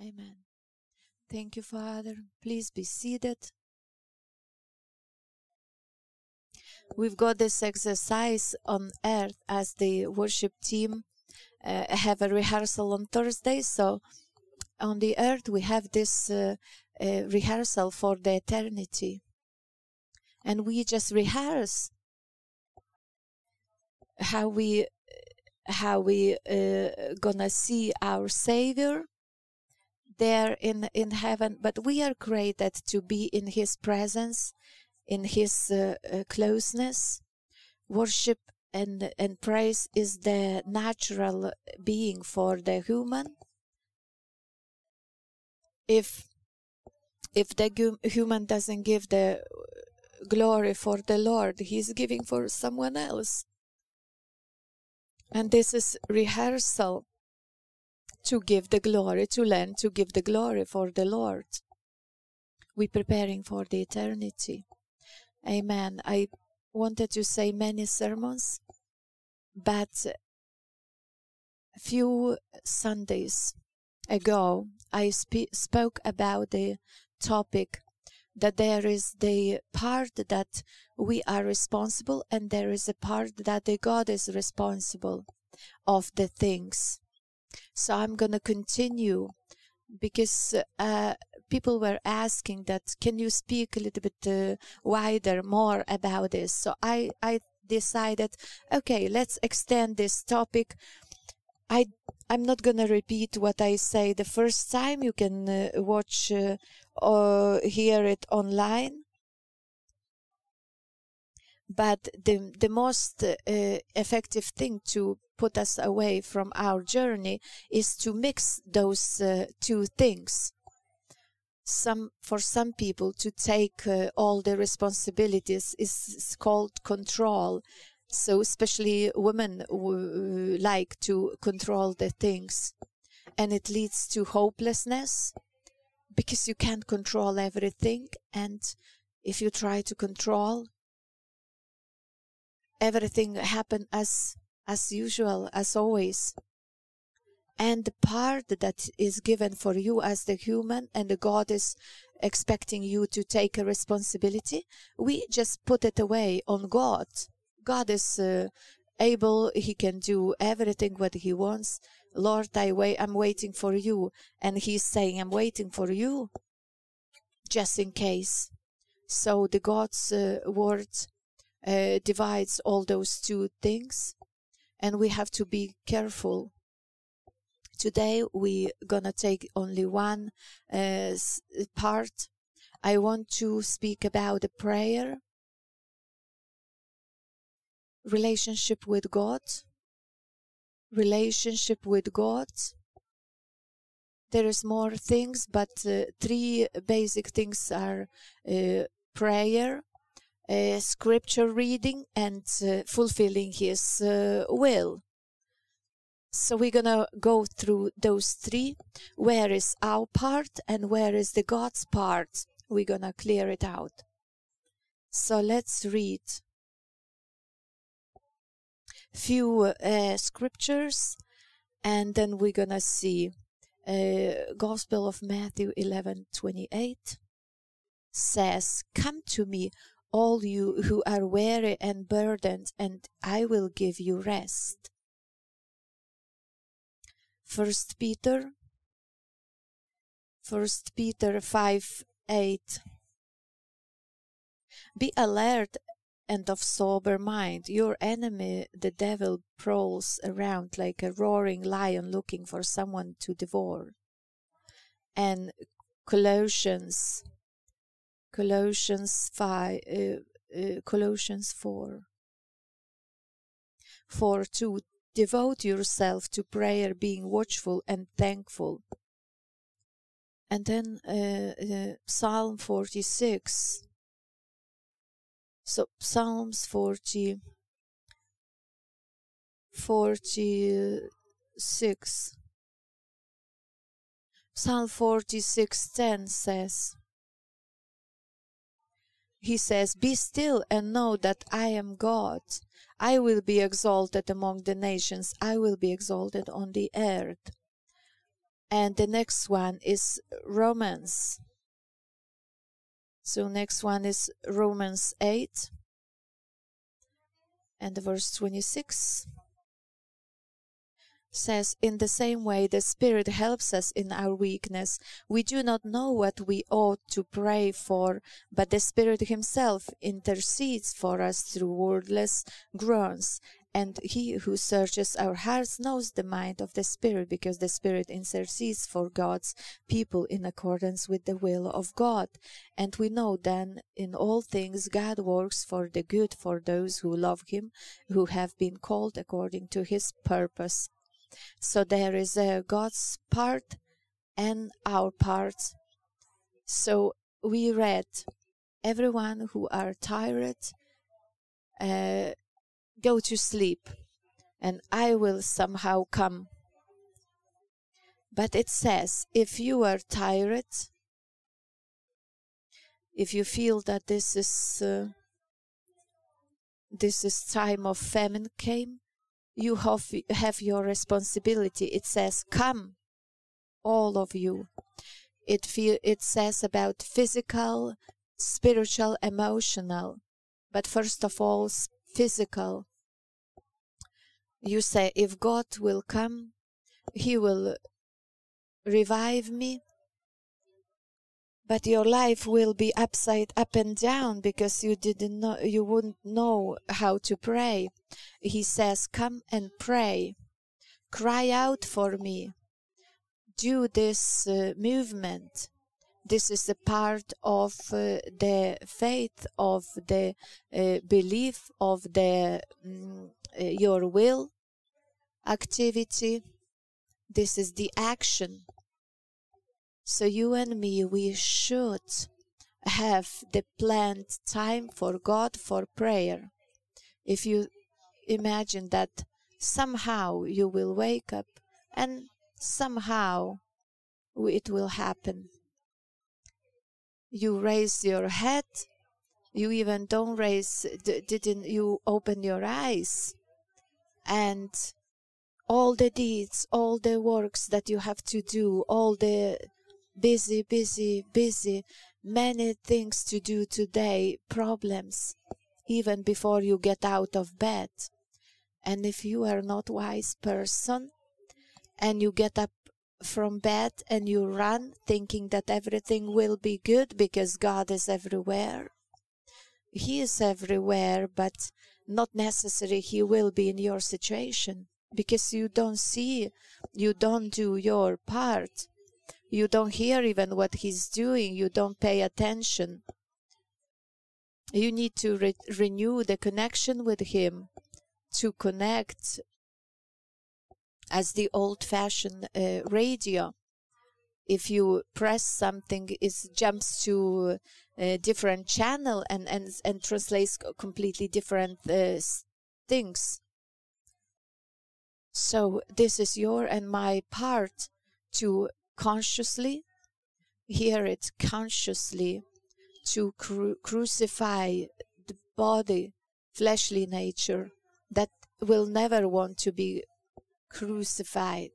Amen. Thank you, Father. Please be seated. We've got this exercise on earth as the worship team uh, have a rehearsal on Thursday. So on the earth, we have this uh, uh, rehearsal for the eternity. And we just rehearse how we how we uh, gonna see our savior there in in heaven but we are created to be in his presence in his uh, uh, closeness. Worship and and praise is the natural being for the human. If if the human doesn't give the glory for the lord he's giving for someone else. And this is rehearsal to give the glory, to learn to give the glory for the Lord. We're preparing for the eternity. Amen. I wanted to say many sermons, but few Sundays ago, I sp- spoke about the topic that there is the part that we are responsible and there is a part that the God is responsible of the things. So I'm going to continue because uh, people were asking that can you speak a little bit uh, wider more about this? So i i decided okay let's extend this topic. I i'm not going to repeat what i say the first time. You can uh, watch uh, or hear it online. But the the most uh, effective thing to put us away from our journey is to mix those uh, two things. Some for some people to take uh, all the responsibilities is, called control. So especially women w- like to control the things. And it leads to hopelessness because you can't control everything. And if you try to control everything happen as as usual as always. And the part that is given for you as the human and the god is expecting you to take a responsibility we just put it away on god. God is uh, able he can do everything what he wants. Lord i wait i'm waiting for you. And he's saying i'm waiting for you just in case. So the god's uh, word uh, divides all those two things and we have to be careful. Today we're gonna take only one uh, part. I want to speak about the prayer. Relationship with god. Relationship with god. There is more things but uh, three basic things are uh, prayer scripture reading and uh, fulfilling His uh, will. So we're gonna go through those three. Where is our part and where is the God's part? We're gonna clear it out. So let's read few uh, scriptures and then we're gonna see uh, Gospel of Matthew 11 28 says, Come to me, all you who are weary and burdened, and I will give you rest. First Peter First Peter 5 8 Be alert and of sober mind. Your enemy, the devil, prowls around like a roaring lion looking for someone to devour. And Colossians Colossians 5 uh, uh, Colossians 4 4 2 devote yourself to prayer being watchful and thankful. And then uh, uh Psalm 46 so Psalms 40 46 Psalm 46:10 says he says, Be still and know that I am God. I will be exalted among the nations, I will be exalted on the earth. And the next one is Romans. So next one is Romans 8 and verse 26 says, In the same way, the Spirit helps us in our weakness. We do not know what we ought to pray for, but the Spirit Himself intercedes for us through wordless groans. And He who searches our hearts knows the mind of the Spirit, because the Spirit intercedes for God's people in accordance with the will of God. And we know then in all things God works for the good for those who love Him, who have been called according to His purpose. So there is a God's part and our part. So we read, everyone who are tired, uh, go to sleep, and I will somehow come. But it says, if you are tired, if you feel that this is uh, this is time of famine came, you have, have your responsibility. It says, Come, all of you. It, feel, it says about physical, spiritual, emotional, but first of all, physical. You say, If God will come, He will revive me, but your life will be upside up and down because you didn't know you wouldn't know how to pray. He says come and pray. Cry out for me. Do this uh, movement. This is a part of uh, the faith of the uh, belief of the um, your will activity. This is the action so you and me, we should have the planned time for God for prayer. If you imagine that somehow you will wake up and somehow it will happen. You raise your head, you even don't raise, didn't you open your eyes, and all the deeds, all the works that you have to do, all the busy, busy, busy, many things to do today, problems, even before you get out of bed. And if you are not wise person and you get up from bed and you run thinking that everything will be good because God is everywhere. He is everywhere, but not necessarily He will be in your situation because you don't see, you don't do your part. You don't hear even what he's doing. You don't pay attention. You need to re- renew the connection with him to connect as the old fashioned uh, radio. If you press something, it jumps to a different channel and, and, and translates completely different uh, things. So, this is your and my part to consciously, hear it consciously, to cru- crucify the body, fleshly nature that will never want to be crucified.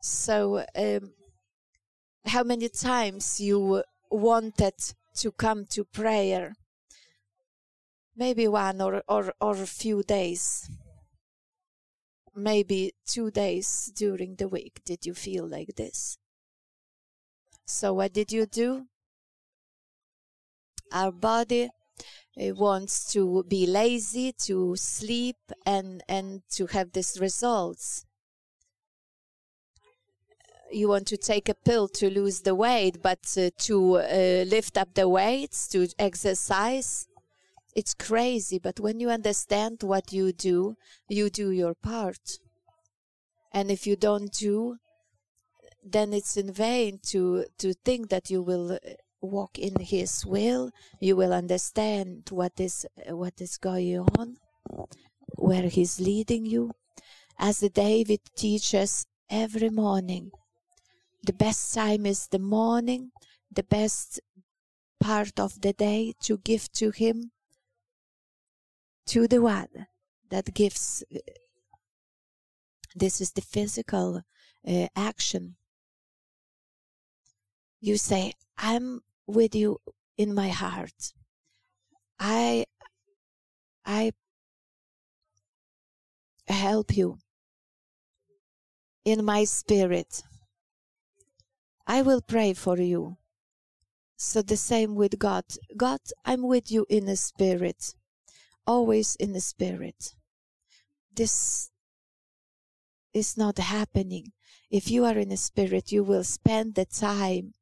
So, um, how many times you wanted to come to prayer? Maybe one or, or, or a few days maybe two days during the week did you feel like this. So, what did you do? Our body it wants to be lazy, to sleep, and, and to have these results. You want to take a pill to lose the weight, but uh, to uh, lift up the weights, to exercise, it's crazy, but when you understand what you do, you do your part. And if you don't do, then it's in vain to, to think that you will uh, walk in His will. You will understand what is, uh, what is going on, where He's leading you. As David teaches every morning, the best time is the morning, the best part of the day to give to Him to the one that gives. This is the physical uh, action. You say, I'm with you in my heart. I I help you in my spirit. I will pray for you. So the same with God. God, I'm with you in the spirit. Always in the spirit. This is not happening. If you are in the spirit, you will spend the time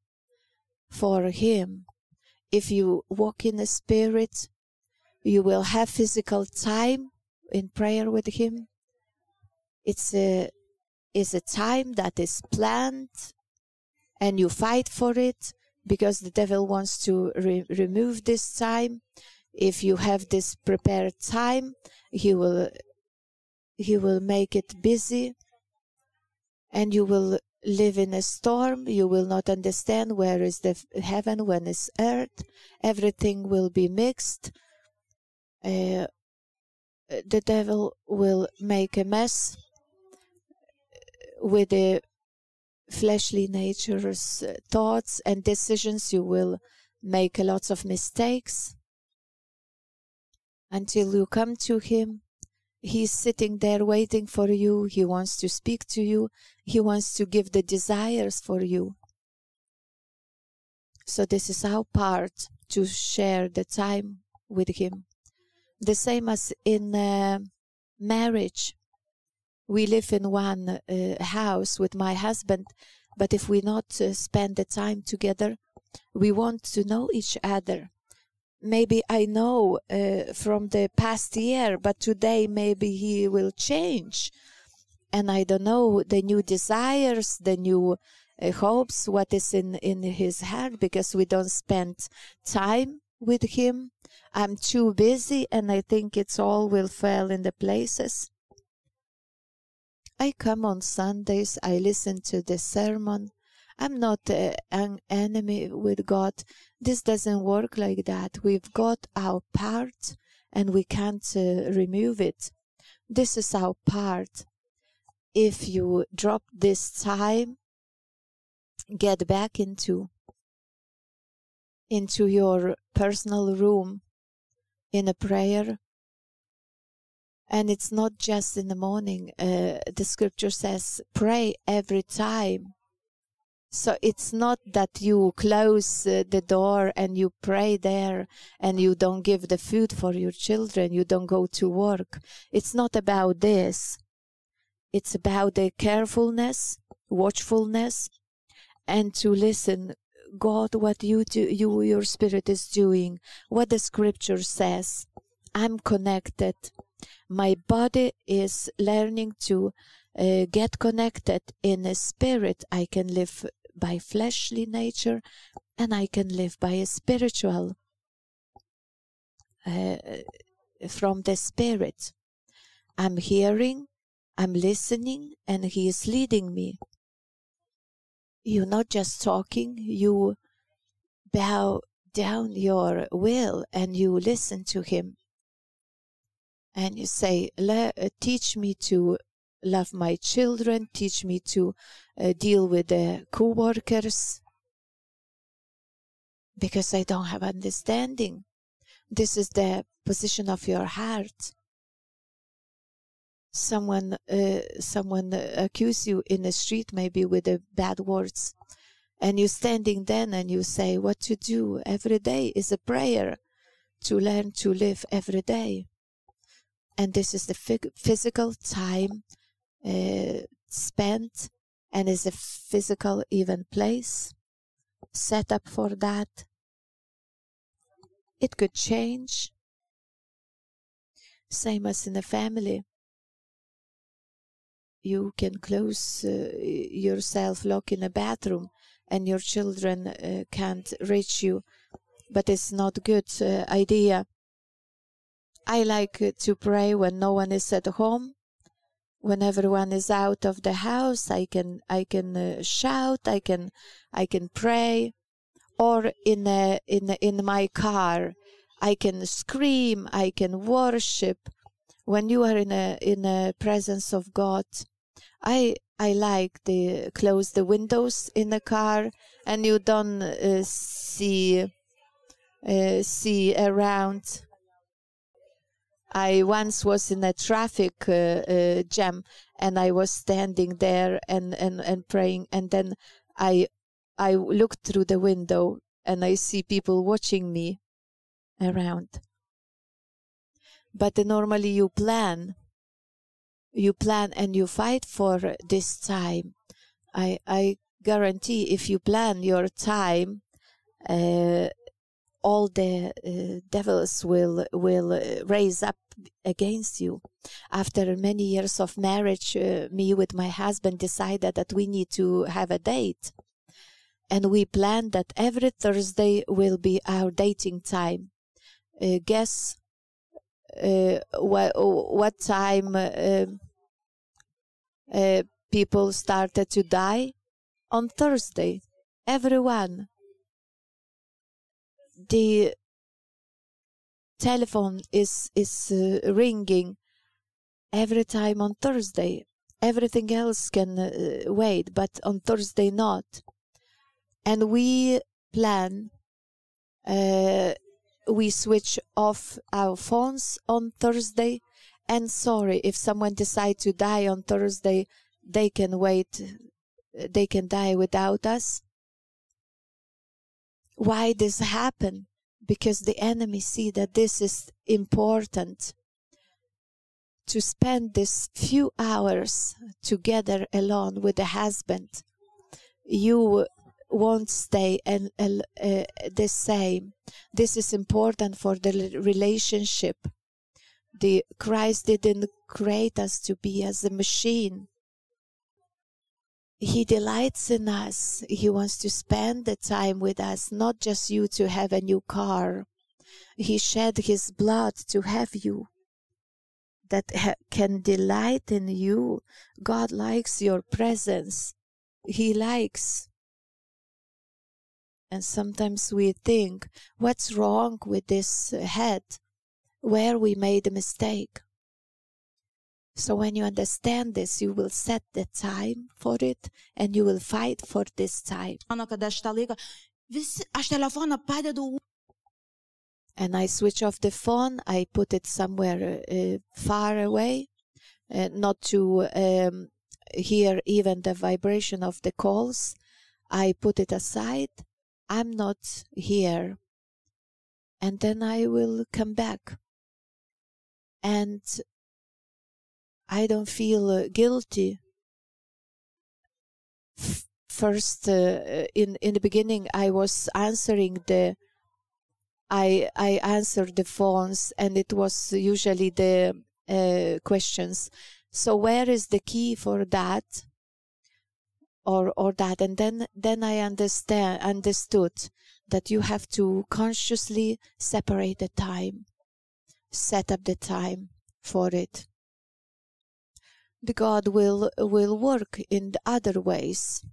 for Him. If you walk in the spirit, you will have physical time in prayer with Him. It's a, it's a time that is planned and you fight for it because the devil wants to re- remove this time. If you have this prepared time, he will he will make it busy and you will live in a storm. You will not understand where is the heaven, when is earth. Everything will be mixed. Uh, the devil will make a mess with the fleshly nature's uh, thoughts and decisions, you will make a lots of mistakes until you come to Him. He's sitting there waiting for you. He wants to speak to you. He wants to give the desires for you. So, this is our part to share the time with Him. The same as in uh, marriage we live in one uh, house with my husband, but if we not uh, spend the time together, we want to know each other. Maybe I know uh, from the past year, but today maybe he will change. And I don't know the new desires, the new uh, hopes, what is in, in his heart, because we don't spend time with him. I'm too busy, and I think it's all will fall in the places. I come on Sundays, I listen to the sermon. I'm not uh, an enemy with God. This doesn't work like that. We've got our part and we can't uh, remove it. This is our part. If you drop this time, get back into into your personal room in a prayer and it's not just in the morning. Uh, the scripture says, pray every time. So it's not that you close uh, the door and you pray there and you don't give the food for your children, you don't go to work. It's not about this. It's about the carefulness, watchfulness, and to listen. God, what you do, you, your spirit is doing, what the scripture says. I'm connected my body is learning to uh, get connected in a spirit. I can live by fleshly nature and I can live by a spiritual uh, from the spirit. I'm hearing, I'm listening, and He is leading me. You're not just talking, you bow down your will and you listen to Him and you say, uh, teach me to love my children, teach me to uh, deal with the co-workers because I don't have understanding. This is the position of your heart. Someone, uh, someone accuse you in the street, maybe with the bad words, and you're standing then and you say, "What to do every day is a prayer to learn to live every day." and this is the physical time uh, spent and is a physical even place set up for that. It could change. Same as in a family. You can close uh, yourself lock in a bathroom and your children uh, can't reach you but it's not good uh, idea. I like to pray when no one is at home. When everyone is out of the house, I can I can uh, shout, I can I can pray, or in a, in a, in my car, I can scream, I can worship. When you are in a in a presence of God, I I like the close the windows in the car and you don't uh, see uh, see around. I once was in a traffic uh, uh, jam and I was standing there and, and, and praying and then I I looked through the window and I see people watching me around. But normally you plan you plan and you fight for this time. I I guarantee if you plan your time, uh, all the uh, devils will will uh, raise up against you. After many years of marriage, uh, me with my husband decided that we need to have a date, and we planned that every Thursday will be our dating time. Uh, guess uh, what what time uh, people started to die on Thursday. Everyone. The telephone is is uh, ringing every time on Thursday. Everything else can uh, wait, but on Thursday not. And we plan. Uh, we switch off our phones on Thursday. And sorry, if someone decide to die on Thursday, they can wait. They can die without us. Why this happen? Because the enemy see that this is important to spend this few hours together alone with the husband. You won't stay and uh, the same. This is important for the relationship. The Christ didn't create us to be as a machine. He delights in us. He wants to spend the time with us, not just you to have a new car. He shed his blood to have you that ha- can delight in you. God likes your presence. He likes. And sometimes we think, what's wrong with this head? Where we made a mistake? So when you understand this, you will set the time for it and you will fight for this time. Mano, kad aš tą laiką, vis, aš telefoną padedu. And I switch off the phone, I put it somewhere uh, far away, uh, not to um, hear even the vibration of the calls. I put it aside. I'm not here. And then I will come back. And I don't feel uh, guilty. F- first, uh, in in the beginning, I was answering the. I I answered the phones, and it was usually the uh, questions. So where is the key for that? Or or that, and then then I understand understood that you have to consciously separate the time, set up the time for it the God will will work in other ways.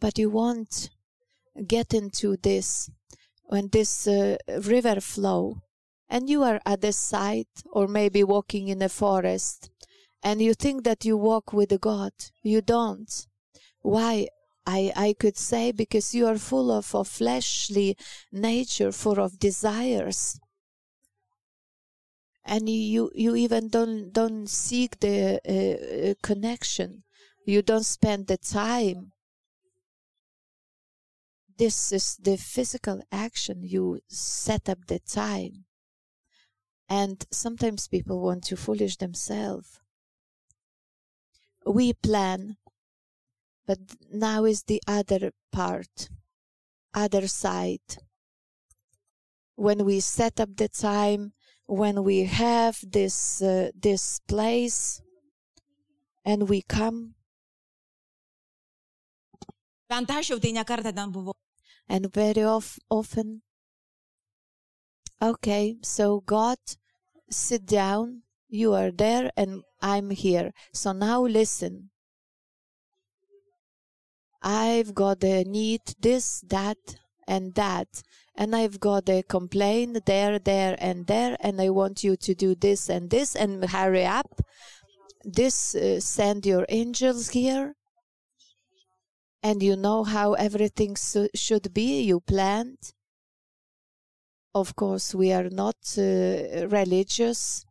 But you won't get into this when this uh, river flow and you are at the side or maybe walking in a forest and you think that you walk with God. You don't. Why? I, I could say because you are full of, of fleshly nature, full of desires and you you even don't don't seek the uh, uh, connection. You don't spend the time. This is the physical action. You set up the time. And sometimes people want to foolish themselves. We plan but now is the other part other side. When we set up the time when we have this uh, this place and we come. Bent aš jau tai nekartą and very of, often okay so god sit down you are there and i'm here. So now listen. I've got a need this that and that and I've got a complaint there, there, and there, and I want you to do this and this and hurry up. this uh, send your angels here. And you know how everything so, should be. You planned of course we are not uh, religious.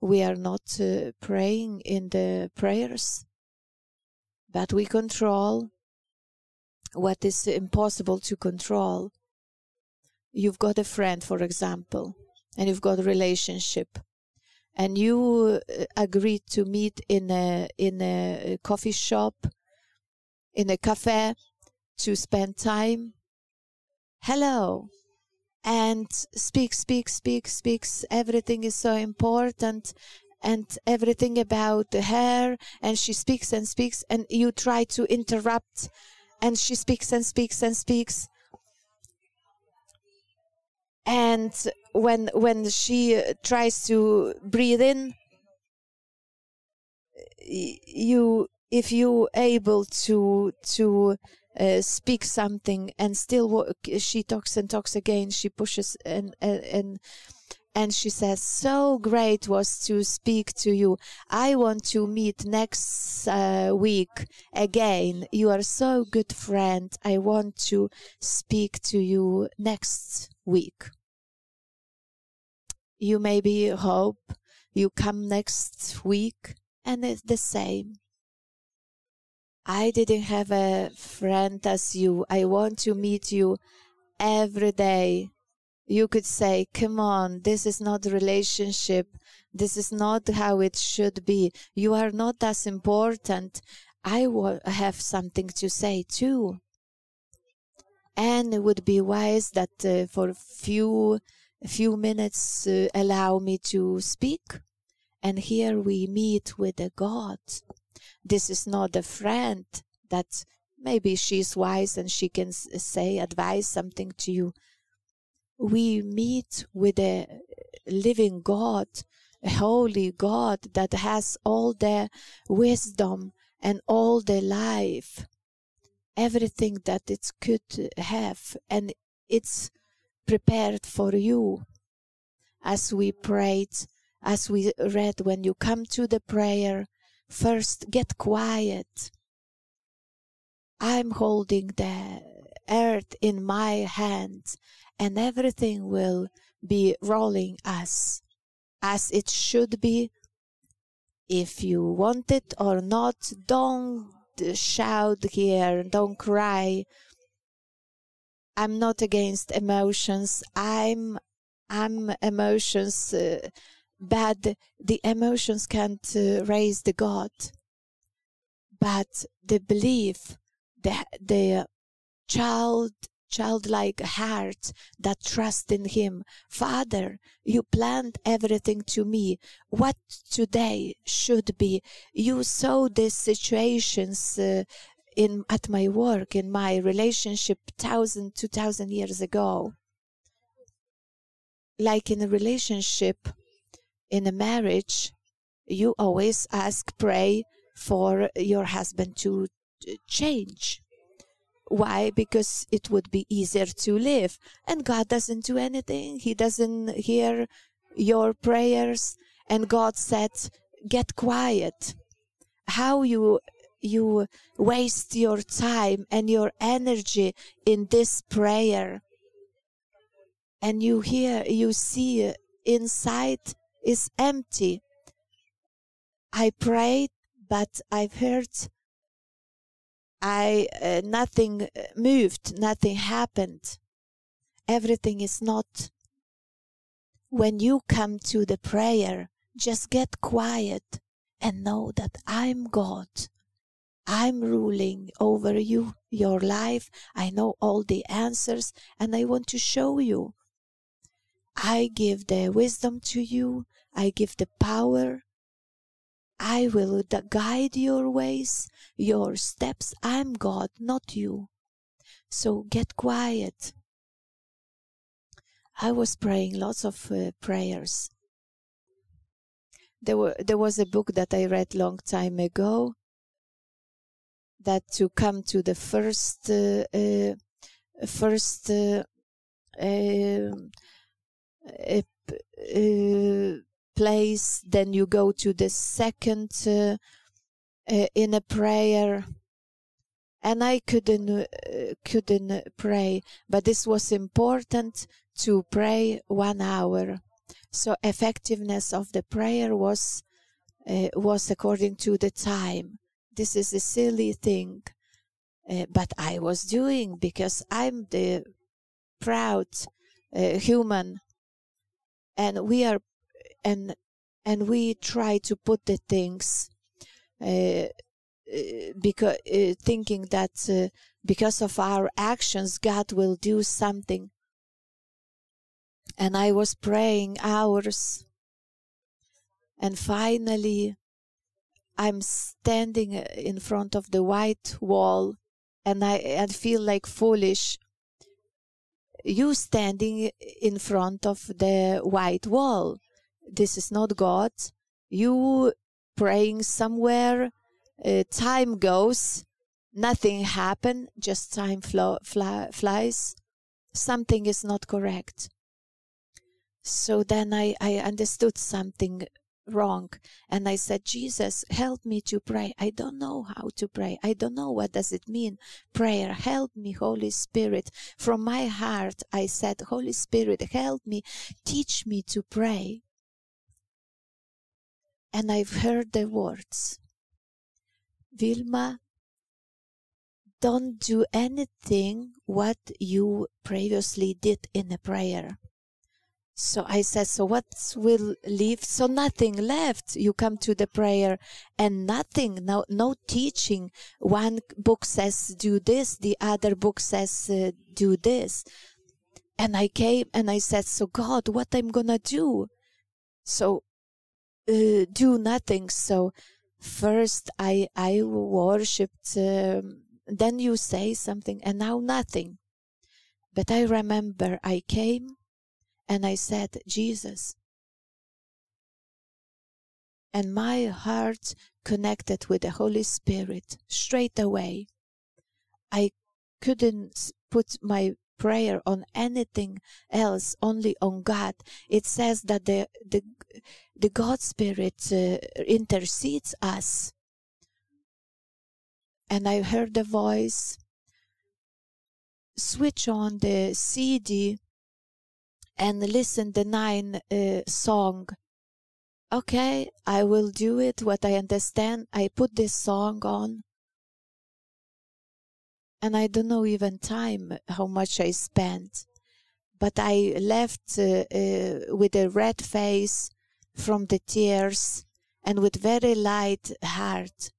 We are not uh, praying in the prayers. But we control what is impossible to control you've got a friend for example and you've got a relationship and you uh, agree to meet in a in a coffee shop in a cafe to spend time hello and speak speak speak speaks everything is so important and everything about her and she speaks and speaks and you try to interrupt and she speaks and speaks and speaks and when when she tries to breathe in you if you able to to uh, speak something and still walk she talks and talks again she pushes and and, and and she says so great was to speak to you. I want to meet next uh, week again. You are so good friend. I want to speak to you next week you maybe hope you come next week and it's the same i didn't have a friend as you i want to meet you every day you could say, come on, this is not relationship. This is not how it should be. You are not as important. I will have something to say too. And it would be wise that uh, for a few, few minutes uh, allow me to speak. And here we meet with a God. This is not a friend that maybe she's wise and she can say, advise something to you we meet with a living God, a holy God that has all the wisdom and all the life, everything that it could have, and it's prepared for you. As we prayed, as we read, when you come to the prayer, first get quiet. I'm holding the earth in my hands and everything will be rolling as as it should be if you want it or not don't shout here don't cry. I'm not against emotions. I'm i'm emotions uh, but the emotions can't uh, raise the god. But the belief the the child childlike heart that trust in him. Father you planned everything to me. What today should be? You saw these situations uh, in at my work in my relationship thousand two thousand years ago. Like in a relationship in a marriage you always ask pray for your husband to change why? Because it would be easier to live. And God doesn't do anything. He doesn't hear your prayers. And God said, get quiet. How you you waste your time and your energy in this prayer and you hear you see inside is empty i prayed but i've heard I uh, nothing uh, moved, nothing happened. Everything is not. When you come to the prayer, just get quiet and know that I'm God. I'm ruling over you, your life. I know all the answers and I want to show you. I give the wisdom to you. I give the power. I will guide your ways, your steps. I'm God, not you. So get quiet. I was praying lots of uh, prayers. There, were, there was a book that I read long time ago that to come to the first uh, uh, first uh, um, uh, place then you go to the second uh, uh, in a prayer. And i couldn't uh, couldn't pray but this was important to pray one hour. So effectiveness of the prayer was uh, was according to the time. This is a silly thing uh, but i was doing because i'm the proud uh, human. And we are and and we try to put the things uh, because uh, thinking that uh, because of our actions god will do something. And i was praying hours. And finally i'm standing uh, in front of the white wall and i, I feel like foolish. You standing in front of the white wall this is not god. You praying somewhere uh, time goes nothing happen just time flo- fly- flies. Something is not correct. So then I, I understood something wrong and i said jesus help me to pray. I don't know how to pray. I don't know what does it mean. Prayer help me holy spirit. From my heart i said holy spirit help me. Teach me to pray and i've heard the words vilma don't do anything what you previously did in a prayer so I said, so what will leave? So nothing left. You come to the prayer and nothing, no, no teaching. One book says do this, the other book says uh, do this. And I came and I said, so God, what I'm gonna do? So uh, do nothing. So first I I worshipped. Um, then you say something, and now nothing. But I remember I came and I said, Jesus. And my heart connected with the Holy Spirit straight away. I couldn't put my prayer on anything else, only on God. It says that the the, the God Spirit uh, intercedes us. And I heard the voice switch on the CD and listen the nine uh, song okay i will do it what i understand i put this song on and i don't know even time how much i spent but i left uh, uh, with a red face from the tears and with very light heart.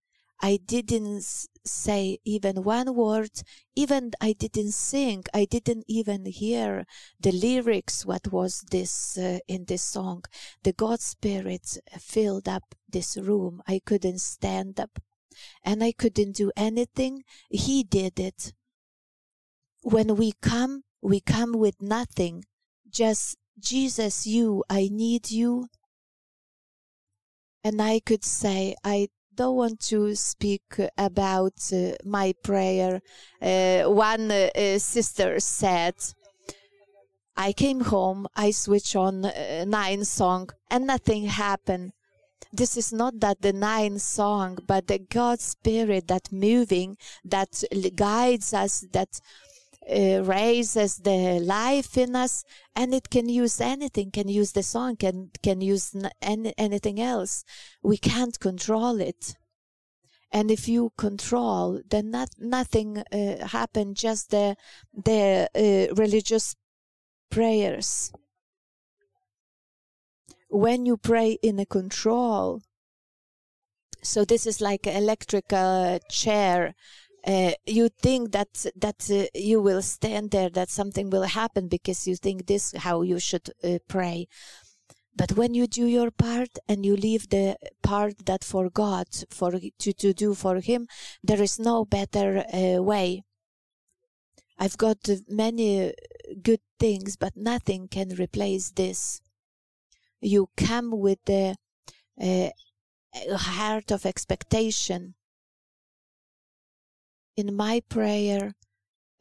I didn't say even one word. Even i didn't sing. I didn't even hear the lyrics what was this uh, in this song. The god spirit filled up this room. I couldn't stand up and i couldn't do anything he did it when we come we come with nothing just jesus you i need you and i could say i don't want to speak about uh, my prayer. Uh, one uh, sister said, I came home, I switch on uh, nine song, and nothing happened. This is not that denying song, but the God Spirit that moving, that guides us, that uh, raises the life in us and it can use anything can use the song can can use any, anything else. We can't control it. And if you control then not, nothing uh, just the the uh, religious prayers when you pray in a control. So this is like an electrical chair. Uh, you think that that uh, you will stand there that something will happen because you think this how you should uh, pray. But when you do your part and you leave the part that for god for to, to do for him there is no better uh, way. I've got many good things but nothing can replace this you come with the uh, heart of expectation in my prayer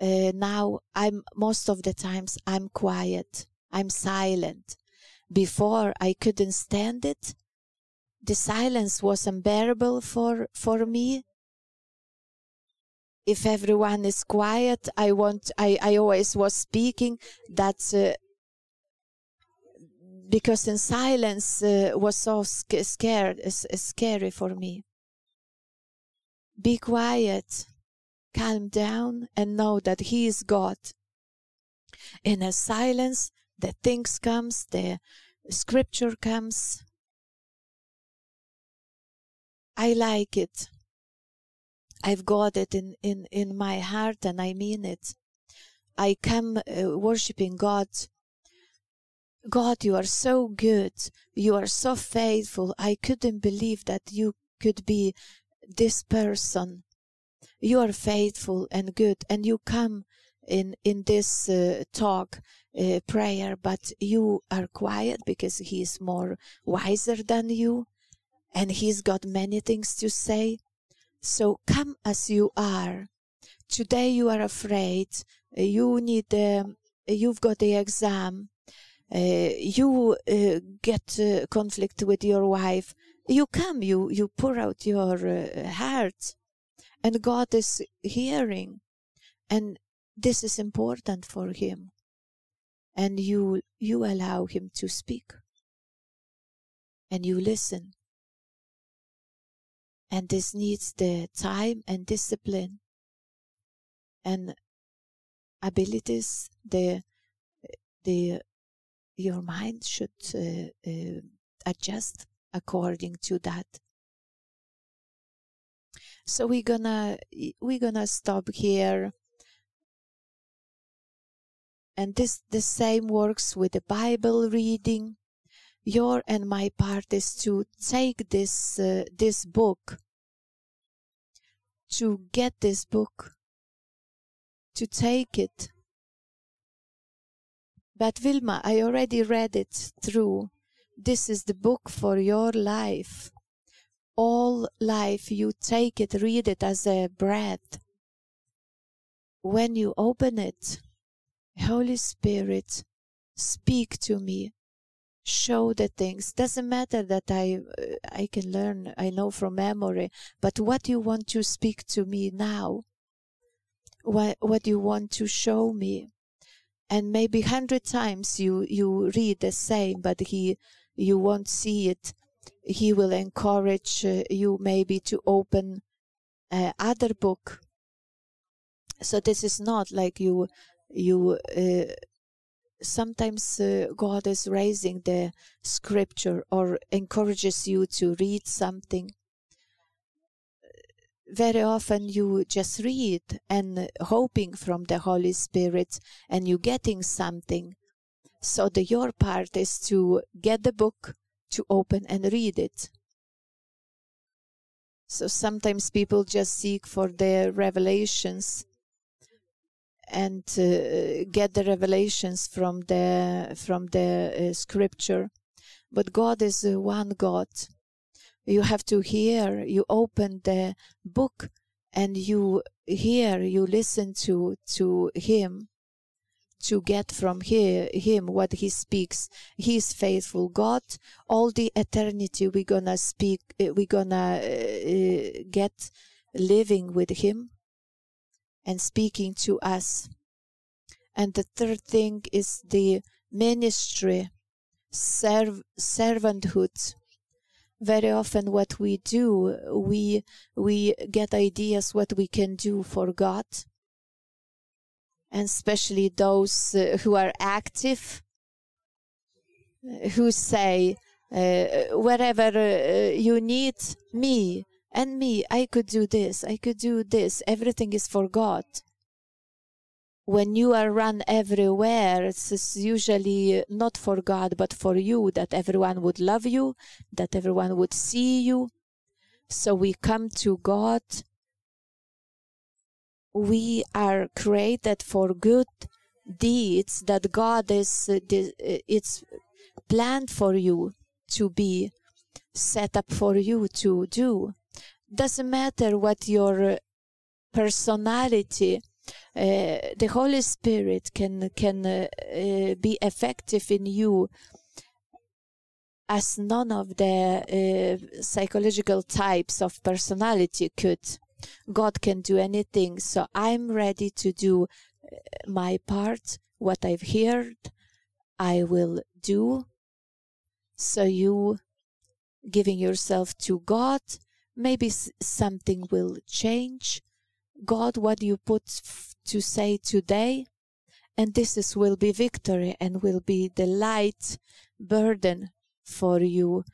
uh, now i'm most of the times i'm quiet i'm silent Before I couldn't stand it. The silence was unbearable for, for me. If everyone is quiet, I want, I, I always was speaking. That's, uh, because in silence uh, was so sc- scared, uh, scary for me. Be quiet, calm down, and know that He is God. In a silence, the things comes, the scripture comes. I like it. I've got it in, in, in my heart and I mean it. I come uh, worshiping God God, you are so good. You are so faithful. I couldn't believe that you could be this person. You are faithful and good, and you come in in this uh, talk uh, prayer, but you are quiet because he is more wiser than you, and he's got many things to say. So come as you are. Today you are afraid. You need. Um, you've got the exam you uh, get uh, conflict with your wife, you come, you you pour out your heart, and God is hearing, and this is important for Him, and you you allow Him to speak, and you listen, and this needs the time and discipline, and abilities, the the your mind should uh, uh, adjust according to that. So we're gonna we're gonna stop here. And this the same works with the bible reading. Your and my part is to take this uh, this book to get this book to take it but Vilma, I already read it through. This is the book for your life. All life, you take it, read it as a breath. When you open it, Holy Spirit, speak to me. Show the things. Doesn't matter that I uh, I can learn. I know from memory. But what you want to speak to me now? What what you want to show me? And maybe hundred times you you read the same but he you won't see it. He will encourage uh, you maybe to open uh, other book. So this is not like you you uh, sometimes uh, god is raising the scripture or encourages you to read something very often you just read and hoping from the Holy Spirit and you getting something. So the your part is to get the book, to open and read it. So sometimes people just seek for their revelations and uh, get the revelations from the from the uh, scripture. But God is uh, one God you have to hear you open the book and you hear you listen to to him to get from here, him what he speaks. He is faithful god. All the eternity we're gonna speak uh, we're gonna uh, get living with him and speaking to us. And the third thing is the ministry serv- servanthood very often what we do we we get ideas what we can do for god. And especially those uh, who are active who say uh, wherever uh, you need me and me i could do this i could do this everything is for god when you are run everywhere, it's usually not for God, but for you, that everyone would love you, that everyone would see you. So we come to God. We are created for good deeds that God is, uh, it's planned for you to be set up for you to do. Doesn't matter what your personality uh, the Holy Spirit can can uh, be effective in you as none of the uh, psychological types of personality could. God can do anything, so I'm ready to do my part, what I've heard, I will do. So you giving yourself to God, maybe something will change. God, what you put f- to say today, and this is, will be victory and will be the light burden for you.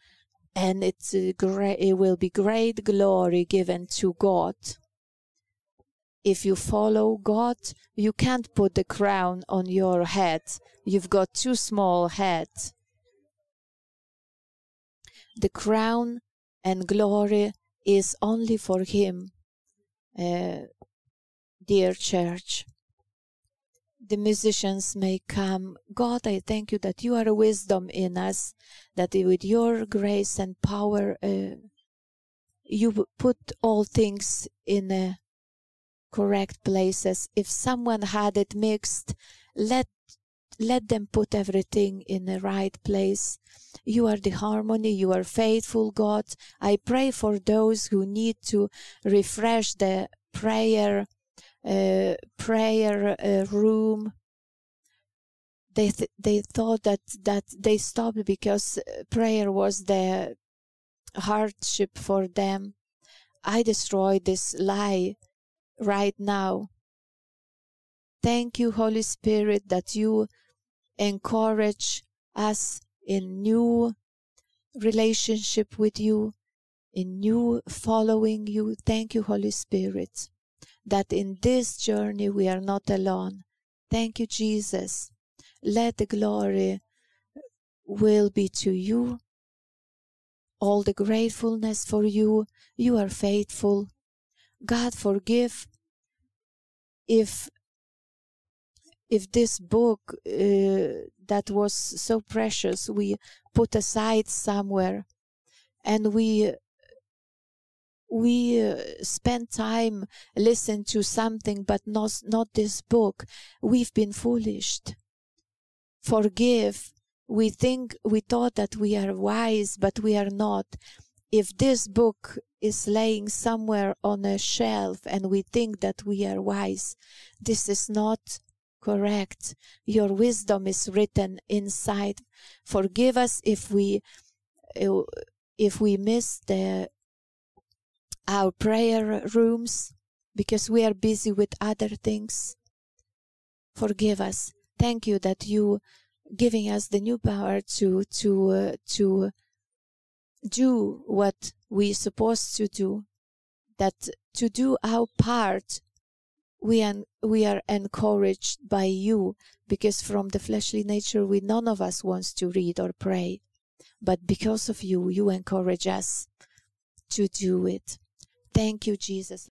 And it's uh, great it will be great glory given to God. If you follow God you can't put the crown on your head. You've got too small head the crown and glory is only for him uh, dear church the musicians may come. God, I thank you that you are wisdom in us, that with your grace and power, uh, you put all things in uh, correct places. If someone had it mixed, let let them put everything in the right place. You are the harmony, you are faithful, God. I pray for those who need to refresh the prayer uh, prayer uh, room. They th- they thought that that they stopped because prayer was the hardship for them. I destroy this lie right now. Thank you, Holy Spirit, that you encourage us in new relationship with you, in new following you. Thank you, Holy Spirit that in this journey we are not alone. Thank you, Jesus. Let the glory will be to you. All the gratefulness for you. You are faithful. God, forgive if if this book uh, that was so precious we put aside somewhere and we we uh, spend time listen to something but not not this book. We've been foolish. Forgive. We think we thought that we are wise but we are not. If this book is laying somewhere on a shelf and we think that we are wise this is not correct your wisdom is written inside forgive us if we if we miss the our prayer rooms because we are busy with other things. Forgive us. Thank you that you giving us the new power to to uh, to do what we supposed to do. That to do our part, we and we are encouraged by you because from the fleshly nature, we none of us wants to read or pray, but because of you, you encourage us to do it. Thank you, Jesus.